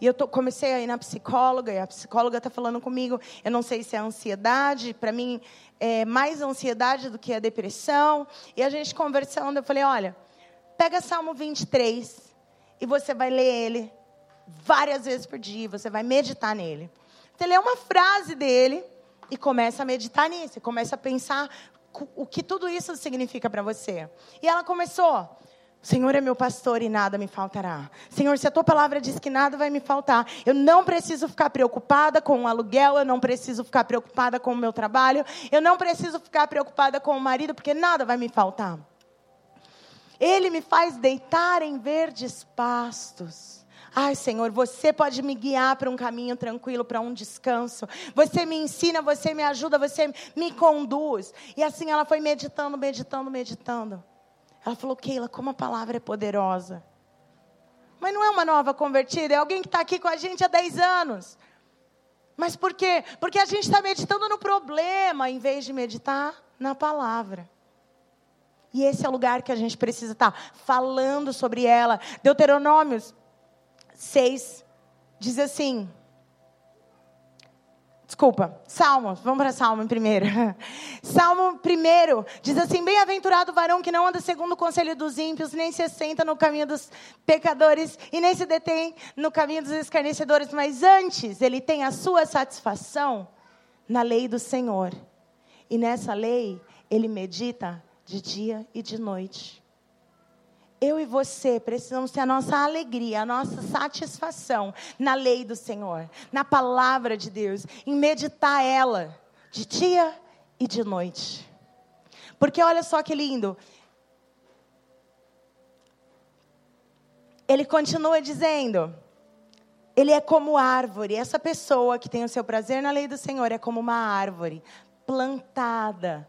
E eu tô, comecei a ir na psicóloga, e a psicóloga está falando comigo, eu não sei se é ansiedade, para mim é mais ansiedade do que a depressão. E a gente conversando, eu falei, olha, pega Salmo 23 e você vai ler ele várias vezes por dia, você vai meditar nele. Você lê uma frase dele e começa a meditar nisso, começa a pensar o que tudo isso significa para você. E ela começou, Senhor é meu pastor e nada me faltará. Senhor, se a tua palavra diz que nada vai me faltar, eu não preciso ficar preocupada com o aluguel, eu não preciso ficar preocupada com o meu trabalho, eu não preciso ficar preocupada com o marido, porque nada vai me faltar. Ele me faz deitar em verdes pastos. Ai, Senhor, você pode me guiar para um caminho tranquilo, para um descanso. Você me ensina, você me ajuda, você me conduz. E assim ela foi meditando, meditando, meditando. Ela falou, Keila, como a palavra é poderosa. Mas não é uma nova convertida, é alguém que está aqui com a gente há 10 anos. Mas por quê? Porque a gente está meditando no problema, em vez de meditar na palavra. E esse é o lugar que a gente precisa estar tá falando sobre ela. Deuteronômios 6 diz assim: Desculpa, Salmos, vamos para Salmo primeiro. Salmo primeiro diz assim: Bem-aventurado o varão que não anda segundo o conselho dos ímpios, nem se senta no caminho dos pecadores, e nem se detém no caminho dos escarnecedores, mas antes ele tem a sua satisfação na lei do Senhor. E nessa lei ele medita de dia e de noite eu e você precisamos ter a nossa alegria, a nossa satisfação na lei do Senhor, na palavra de Deus, em meditar ela de dia e de noite. Porque olha só que lindo. Ele continua dizendo: Ele é como árvore. Essa pessoa que tem o seu prazer na lei do Senhor é como uma árvore plantada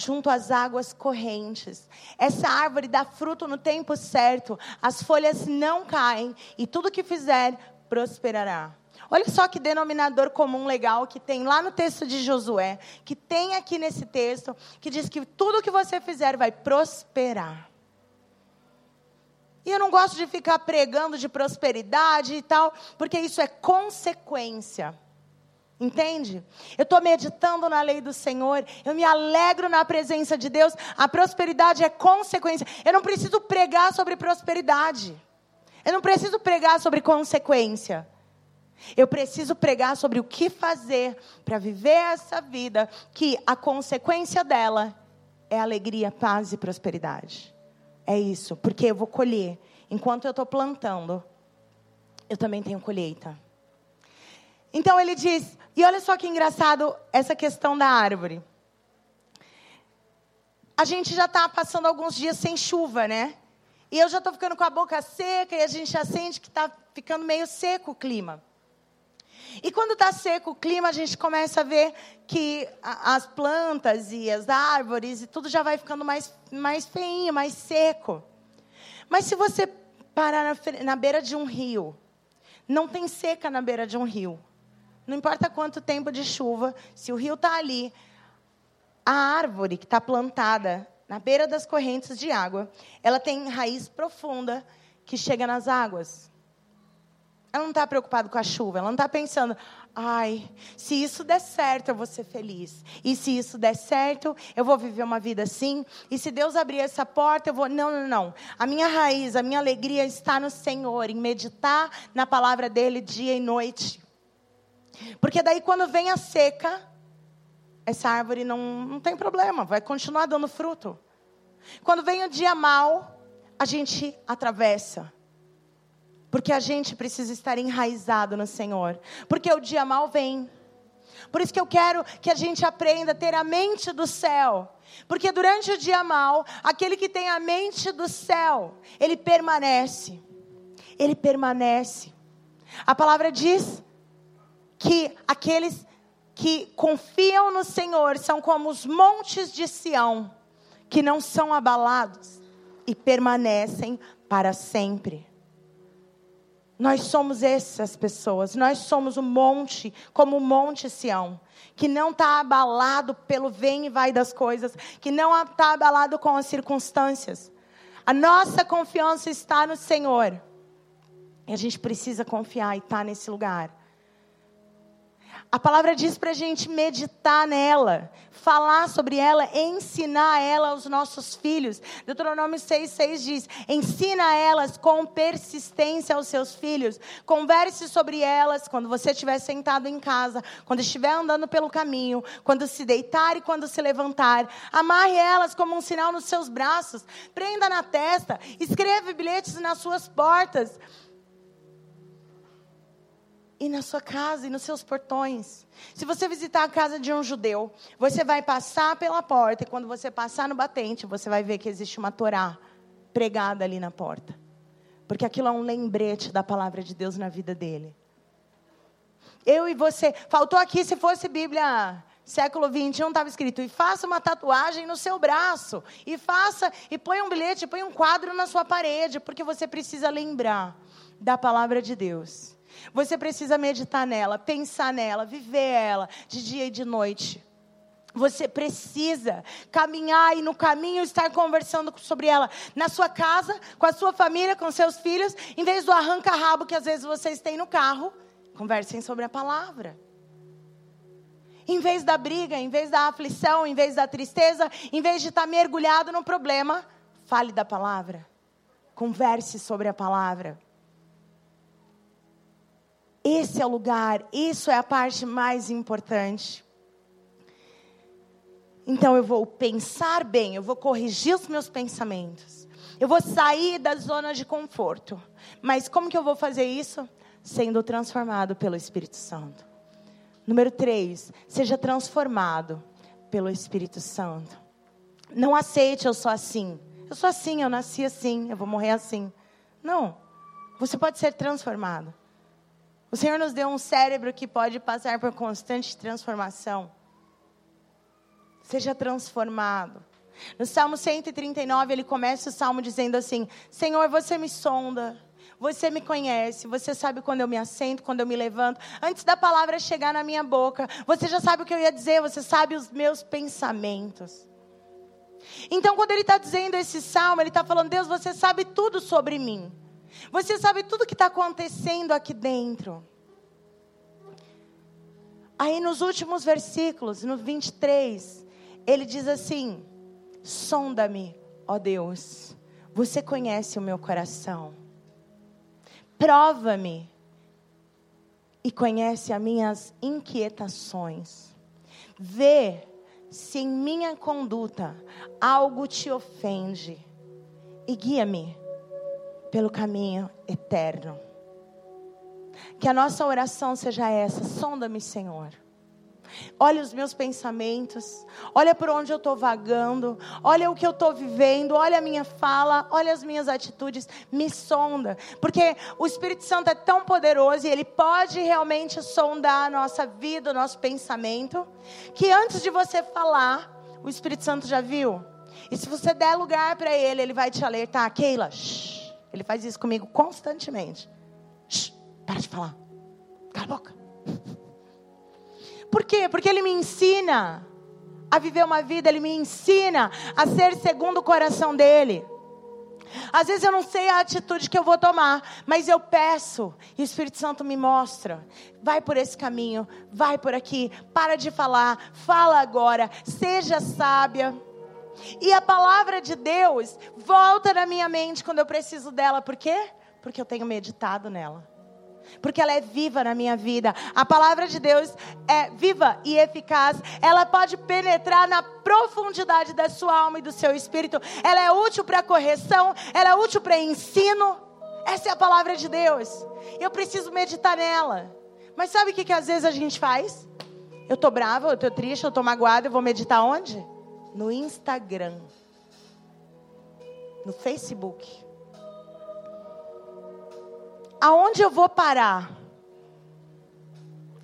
junto às águas correntes. Essa árvore dá fruto no tempo certo, as folhas não caem e tudo que fizer prosperará. Olha só que denominador comum legal que tem lá no texto de Josué, que tem aqui nesse texto, que diz que tudo que você fizer vai prosperar. E eu não gosto de ficar pregando de prosperidade e tal, porque isso é consequência. Entende? Eu estou meditando na lei do Senhor, eu me alegro na presença de Deus, a prosperidade é consequência. Eu não preciso pregar sobre prosperidade, eu não preciso pregar sobre consequência. Eu preciso pregar sobre o que fazer para viver essa vida, que a consequência dela é alegria, paz e prosperidade. É isso, porque eu vou colher. Enquanto eu estou plantando, eu também tenho colheita. Então ele diz: e olha só que engraçado essa questão da árvore. A gente já está passando alguns dias sem chuva, né? E eu já estou ficando com a boca seca e a gente já sente que está ficando meio seco o clima. E quando está seco o clima, a gente começa a ver que as plantas e as árvores e tudo já vai ficando mais, mais feinho, mais seco. Mas se você parar na, na beira de um rio, não tem seca na beira de um rio. Não importa quanto tempo de chuva, se o rio está ali, a árvore que está plantada na beira das correntes de água, ela tem raiz profunda que chega nas águas. Ela não está preocupada com a chuva, ela não está pensando, ai, se isso der certo, eu vou ser feliz. E se isso der certo, eu vou viver uma vida assim. E se Deus abrir essa porta, eu vou. Não, não, não. A minha raiz, a minha alegria está no Senhor, em meditar na palavra dEle dia e noite. Porque daí quando vem a seca, essa árvore não, não tem problema, vai continuar dando fruto. Quando vem o dia mal, a gente atravessa. Porque a gente precisa estar enraizado no Senhor. Porque o dia mal vem. Por isso que eu quero que a gente aprenda a ter a mente do céu. Porque durante o dia mal, aquele que tem a mente do céu, ele permanece. Ele permanece. A palavra diz que aqueles que confiam no Senhor são como os montes de Sião, que não são abalados e permanecem para sempre. Nós somos essas pessoas, nós somos o monte, como o monte Sião, que não está abalado pelo vem e vai das coisas, que não está abalado com as circunstâncias. A nossa confiança está no Senhor. E a gente precisa confiar e estar tá nesse lugar. A palavra diz para a gente meditar nela, falar sobre ela, ensinar ela aos nossos filhos. Deuteronômio 6,6 diz: ensina elas com persistência aos seus filhos. Converse sobre elas quando você estiver sentado em casa, quando estiver andando pelo caminho, quando se deitar e quando se levantar. Amarre elas como um sinal nos seus braços, prenda na testa, escreva bilhetes nas suas portas e na sua casa e nos seus portões. Se você visitar a casa de um judeu, você vai passar pela porta e quando você passar no batente, você vai ver que existe uma Torá pregada ali na porta. Porque aquilo é um lembrete da palavra de Deus na vida dele. Eu e você, faltou aqui se fosse Bíblia século 21 estava escrito: e faça uma tatuagem no seu braço, e faça, e põe um bilhete, põe um quadro na sua parede, porque você precisa lembrar da palavra de Deus. Você precisa meditar nela, pensar nela, viver ela de dia e de noite. Você precisa caminhar e no caminho estar conversando sobre ela na sua casa, com a sua família, com seus filhos, em vez do arranca-rabo que às vezes vocês têm no carro, conversem sobre a palavra. Em vez da briga, em vez da aflição, em vez da tristeza, em vez de estar mergulhado no problema, fale da palavra. Converse sobre a palavra. Esse é o lugar, isso é a parte mais importante. Então eu vou pensar bem, eu vou corrigir os meus pensamentos. Eu vou sair da zona de conforto. Mas como que eu vou fazer isso? Sendo transformado pelo Espírito Santo. Número três, seja transformado pelo Espírito Santo. Não aceite eu sou assim. Eu sou assim, eu nasci assim, eu vou morrer assim. Não. Você pode ser transformado. O Senhor nos deu um cérebro que pode passar por constante transformação. Seja transformado. No Salmo 139, ele começa o salmo dizendo assim: Senhor, você me sonda, você me conhece, você sabe quando eu me assento, quando eu me levanto. Antes da palavra chegar na minha boca, você já sabe o que eu ia dizer, você sabe os meus pensamentos. Então, quando ele está dizendo esse salmo, ele está falando: Deus, você sabe tudo sobre mim. Você sabe tudo o que está acontecendo aqui dentro. Aí nos últimos versículos, no 23, ele diz assim: Sonda-me, ó Deus, você conhece o meu coração. Prova-me e conhece as minhas inquietações. Vê se em minha conduta algo te ofende e guia-me pelo caminho eterno. Que a nossa oração seja essa: sonda-me, Senhor. Olha os meus pensamentos, olha por onde eu estou vagando, olha o que eu estou vivendo, olha a minha fala, olha as minhas atitudes, me sonda, porque o Espírito Santo é tão poderoso e ele pode realmente sondar a nossa vida, o nosso pensamento, que antes de você falar, o Espírito Santo já viu. E se você der lugar para ele, ele vai te alertar, Keila, shh, ele faz isso comigo constantemente. Shhh, para de falar. Cala a boca. Por quê? Porque ele me ensina a viver uma vida, ele me ensina a ser segundo o coração dele. Às vezes eu não sei a atitude que eu vou tomar, mas eu peço e o Espírito Santo me mostra. Vai por esse caminho, vai por aqui, para de falar, fala agora, seja sábia. E a palavra de Deus volta na minha mente quando eu preciso dela. Por quê? Porque eu tenho meditado nela. Porque ela é viva na minha vida. A palavra de Deus é viva e eficaz. Ela pode penetrar na profundidade da sua alma e do seu espírito. Ela é útil para correção, ela é útil para ensino. Essa é a palavra de Deus. Eu preciso meditar nela. Mas sabe o que, que às vezes a gente faz? Eu estou brava, eu estou triste, eu estou magoada, eu vou meditar onde? No Instagram, no Facebook. Aonde eu vou parar?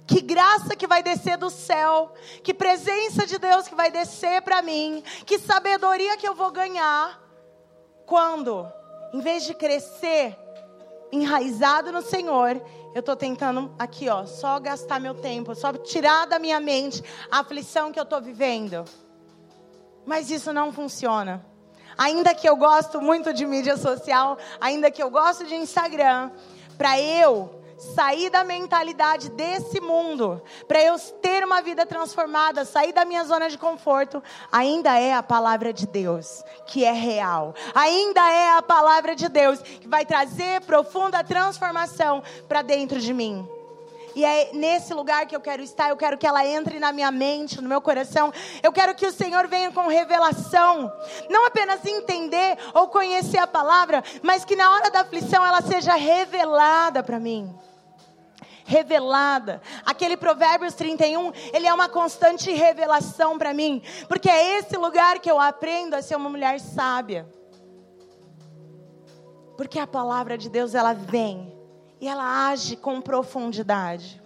Que graça que vai descer do céu, que presença de Deus que vai descer para mim, que sabedoria que eu vou ganhar quando, em vez de crescer enraizado no Senhor, eu estou tentando aqui, ó, só gastar meu tempo, só tirar da minha mente a aflição que eu estou vivendo. Mas isso não funciona. Ainda que eu gosto muito de mídia social, ainda que eu gosto de Instagram, para eu sair da mentalidade desse mundo, para eu ter uma vida transformada, sair da minha zona de conforto, ainda é a palavra de Deus, que é real. Ainda é a palavra de Deus que vai trazer profunda transformação para dentro de mim. E é nesse lugar que eu quero estar. Eu quero que ela entre na minha mente, no meu coração. Eu quero que o Senhor venha com revelação. Não apenas entender ou conhecer a palavra, mas que na hora da aflição ela seja revelada para mim revelada. Aquele Provérbios 31, ele é uma constante revelação para mim, porque é esse lugar que eu aprendo a ser uma mulher sábia. Porque a palavra de Deus ela vem e ela age com profundidade.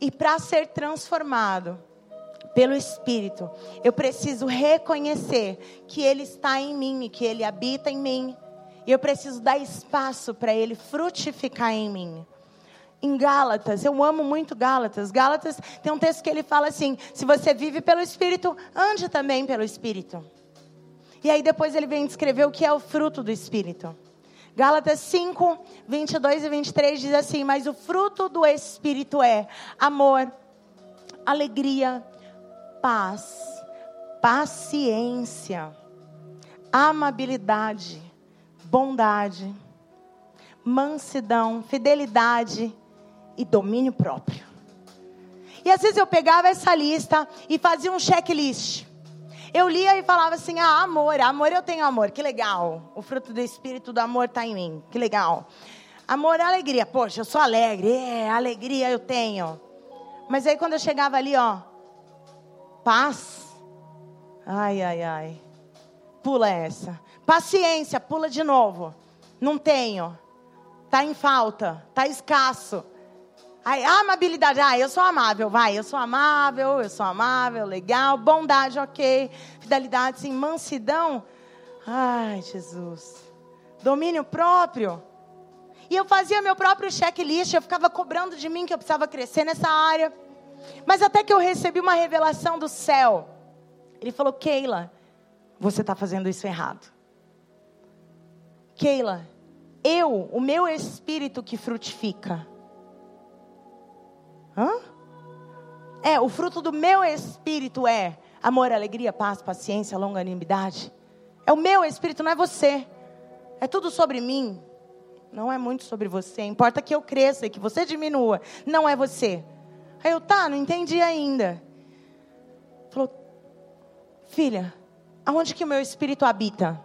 E para ser transformado pelo Espírito, eu preciso reconhecer que Ele está em mim e que Ele habita em mim. E eu preciso dar espaço para Ele frutificar em mim. Em Gálatas, eu amo muito Gálatas. Gálatas tem um texto que ele fala assim: se você vive pelo Espírito, ande também pelo Espírito. E aí depois ele vem descrever o que é o fruto do Espírito. Gálatas 5, 22 e 23 diz assim: Mas o fruto do Espírito é amor, alegria, paz, paciência, amabilidade, bondade, mansidão, fidelidade e domínio próprio. E às vezes eu pegava essa lista e fazia um checklist. Eu lia e falava assim: ah, amor, amor, eu tenho amor, que legal. O fruto do espírito do amor está em mim, que legal. Amor é alegria, poxa, eu sou alegre, é, alegria eu tenho. Mas aí quando eu chegava ali, ó, paz, ai, ai, ai, pula essa. Paciência, pula de novo. Não tenho, tá em falta, tá escasso. Aí, amabilidade, ah, eu sou amável, vai, eu sou amável, eu sou amável, legal. Bondade, ok. Fidelidade, sim. Mansidão, ai, Jesus. Domínio próprio. E eu fazia meu próprio checklist, eu ficava cobrando de mim que eu precisava crescer nessa área. Mas até que eu recebi uma revelação do céu. Ele falou: Keila, você está fazendo isso errado. Keila, eu, o meu espírito que frutifica Hã? É, o fruto do meu espírito é amor, alegria, paz, paciência, longanimidade. É o meu espírito, não é você. É tudo sobre mim. Não é muito sobre você. Importa que eu cresça e que você diminua. Não é você. Aí eu, tá, não entendi ainda. Falou, filha, aonde que o meu espírito habita?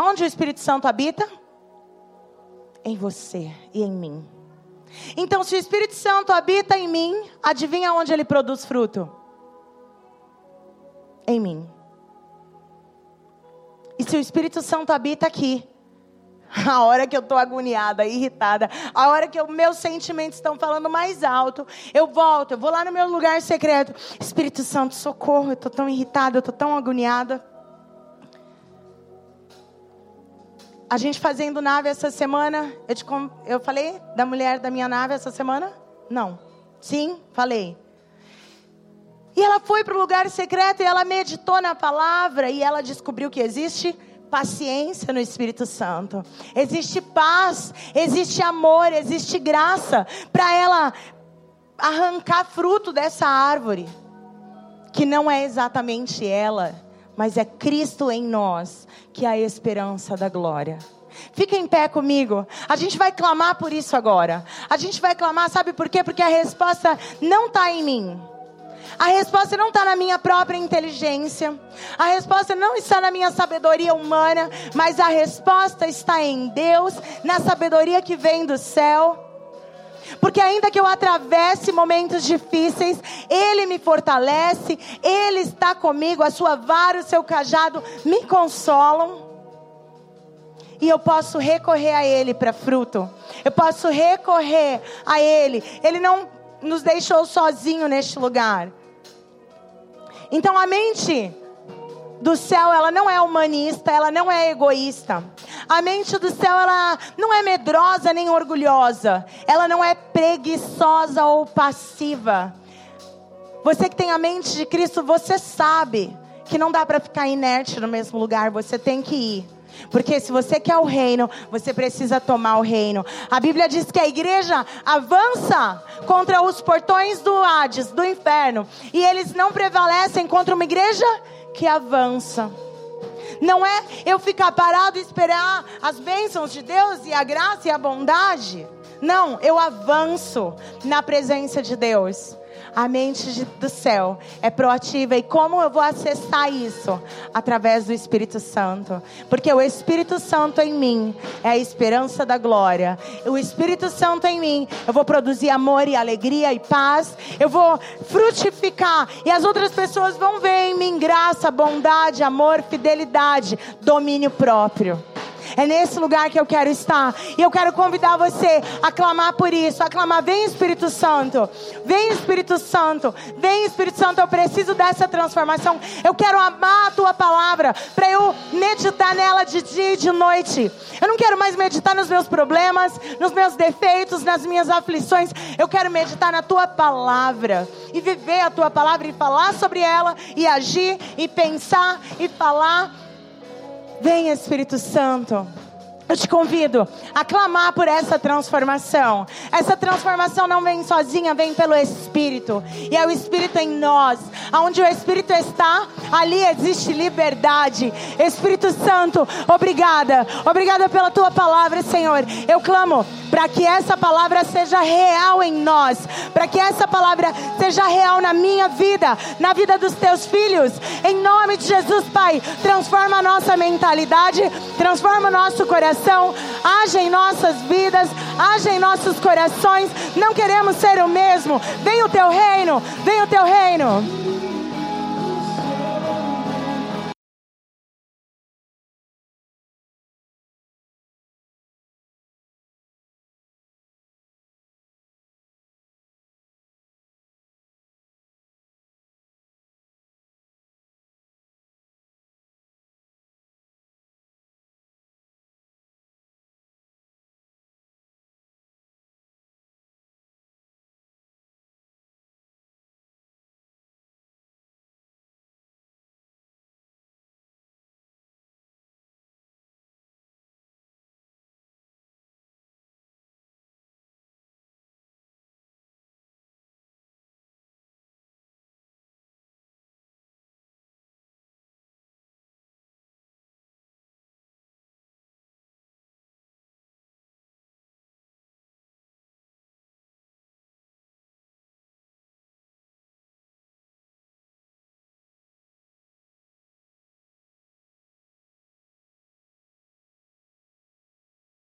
Onde o Espírito Santo habita? Em você e em mim. Então, se o Espírito Santo habita em mim, adivinha onde ele produz fruto? Em mim. E se o Espírito Santo habita aqui, a hora que eu estou agoniada, irritada, a hora que meus sentimentos estão falando mais alto, eu volto, eu vou lá no meu lugar secreto. Espírito Santo, socorro, eu estou tão irritada, eu estou tão agoniada. A gente fazendo nave essa semana. Eu, te, eu falei da mulher da minha nave essa semana? Não. Sim, falei. E ela foi para o lugar secreto e ela meditou na palavra e ela descobriu que existe paciência no Espírito Santo. Existe paz, existe amor, existe graça para ela arrancar fruto dessa árvore, que não é exatamente ela mas é Cristo em nós que é a esperança da glória. Fica em pé comigo. A gente vai clamar por isso agora. A gente vai clamar, sabe por quê? Porque a resposta não está em mim. A resposta não está na minha própria inteligência. A resposta não está na minha sabedoria humana. Mas a resposta está em Deus, na sabedoria que vem do céu. Porque ainda que eu atravesse momentos difíceis, Ele me fortalece, Ele está comigo, a sua vara, o seu cajado me consolam. E eu posso recorrer a Ele para fruto. Eu posso recorrer a Ele. Ele não nos deixou sozinho neste lugar. Então a mente do céu, ela não é humanista, ela não é egoísta. A mente do céu, ela não é medrosa nem orgulhosa. Ela não é preguiçosa ou passiva. Você que tem a mente de Cristo, você sabe que não dá para ficar inerte no mesmo lugar, você tem que ir. Porque se você quer o reino, você precisa tomar o reino. A Bíblia diz que a igreja avança contra os portões do Hades, do inferno, e eles não prevalecem contra uma igreja que avança. Não é eu ficar parado e esperar as bênçãos de Deus e a graça e a bondade. Não, eu avanço na presença de Deus. A mente de, do céu é proativa. E como eu vou acessar isso? Através do Espírito Santo. Porque o Espírito Santo em mim é a esperança da glória. O Espírito Santo em mim, eu vou produzir amor e alegria e paz. Eu vou frutificar. E as outras pessoas vão ver em mim graça, bondade, amor, fidelidade, domínio próprio. É nesse lugar que eu quero estar. E eu quero convidar você a clamar por isso, a clamar: vem Espírito Santo, vem Espírito Santo, vem Espírito Santo. Eu preciso dessa transformação. Eu quero amar a tua palavra para eu meditar nela de dia e de noite. Eu não quero mais meditar nos meus problemas, nos meus defeitos, nas minhas aflições. Eu quero meditar na tua palavra e viver a tua palavra e falar sobre ela e agir e pensar e falar Vem Espírito Santo. Eu te convido a clamar por essa transformação. Essa transformação não vem sozinha, vem pelo Espírito. E é o Espírito em nós. Onde o Espírito está, ali existe liberdade. Espírito Santo, obrigada. Obrigada pela tua palavra, Senhor. Eu clamo para que essa palavra seja real em nós. Para que essa palavra seja real na minha vida, na vida dos teus filhos. Em nome de Jesus, Pai, transforma a nossa mentalidade, transforma o nosso coração age em nossas vidas, age em nossos corações. Não queremos ser o mesmo. Vem o teu reino, vem o teu reino.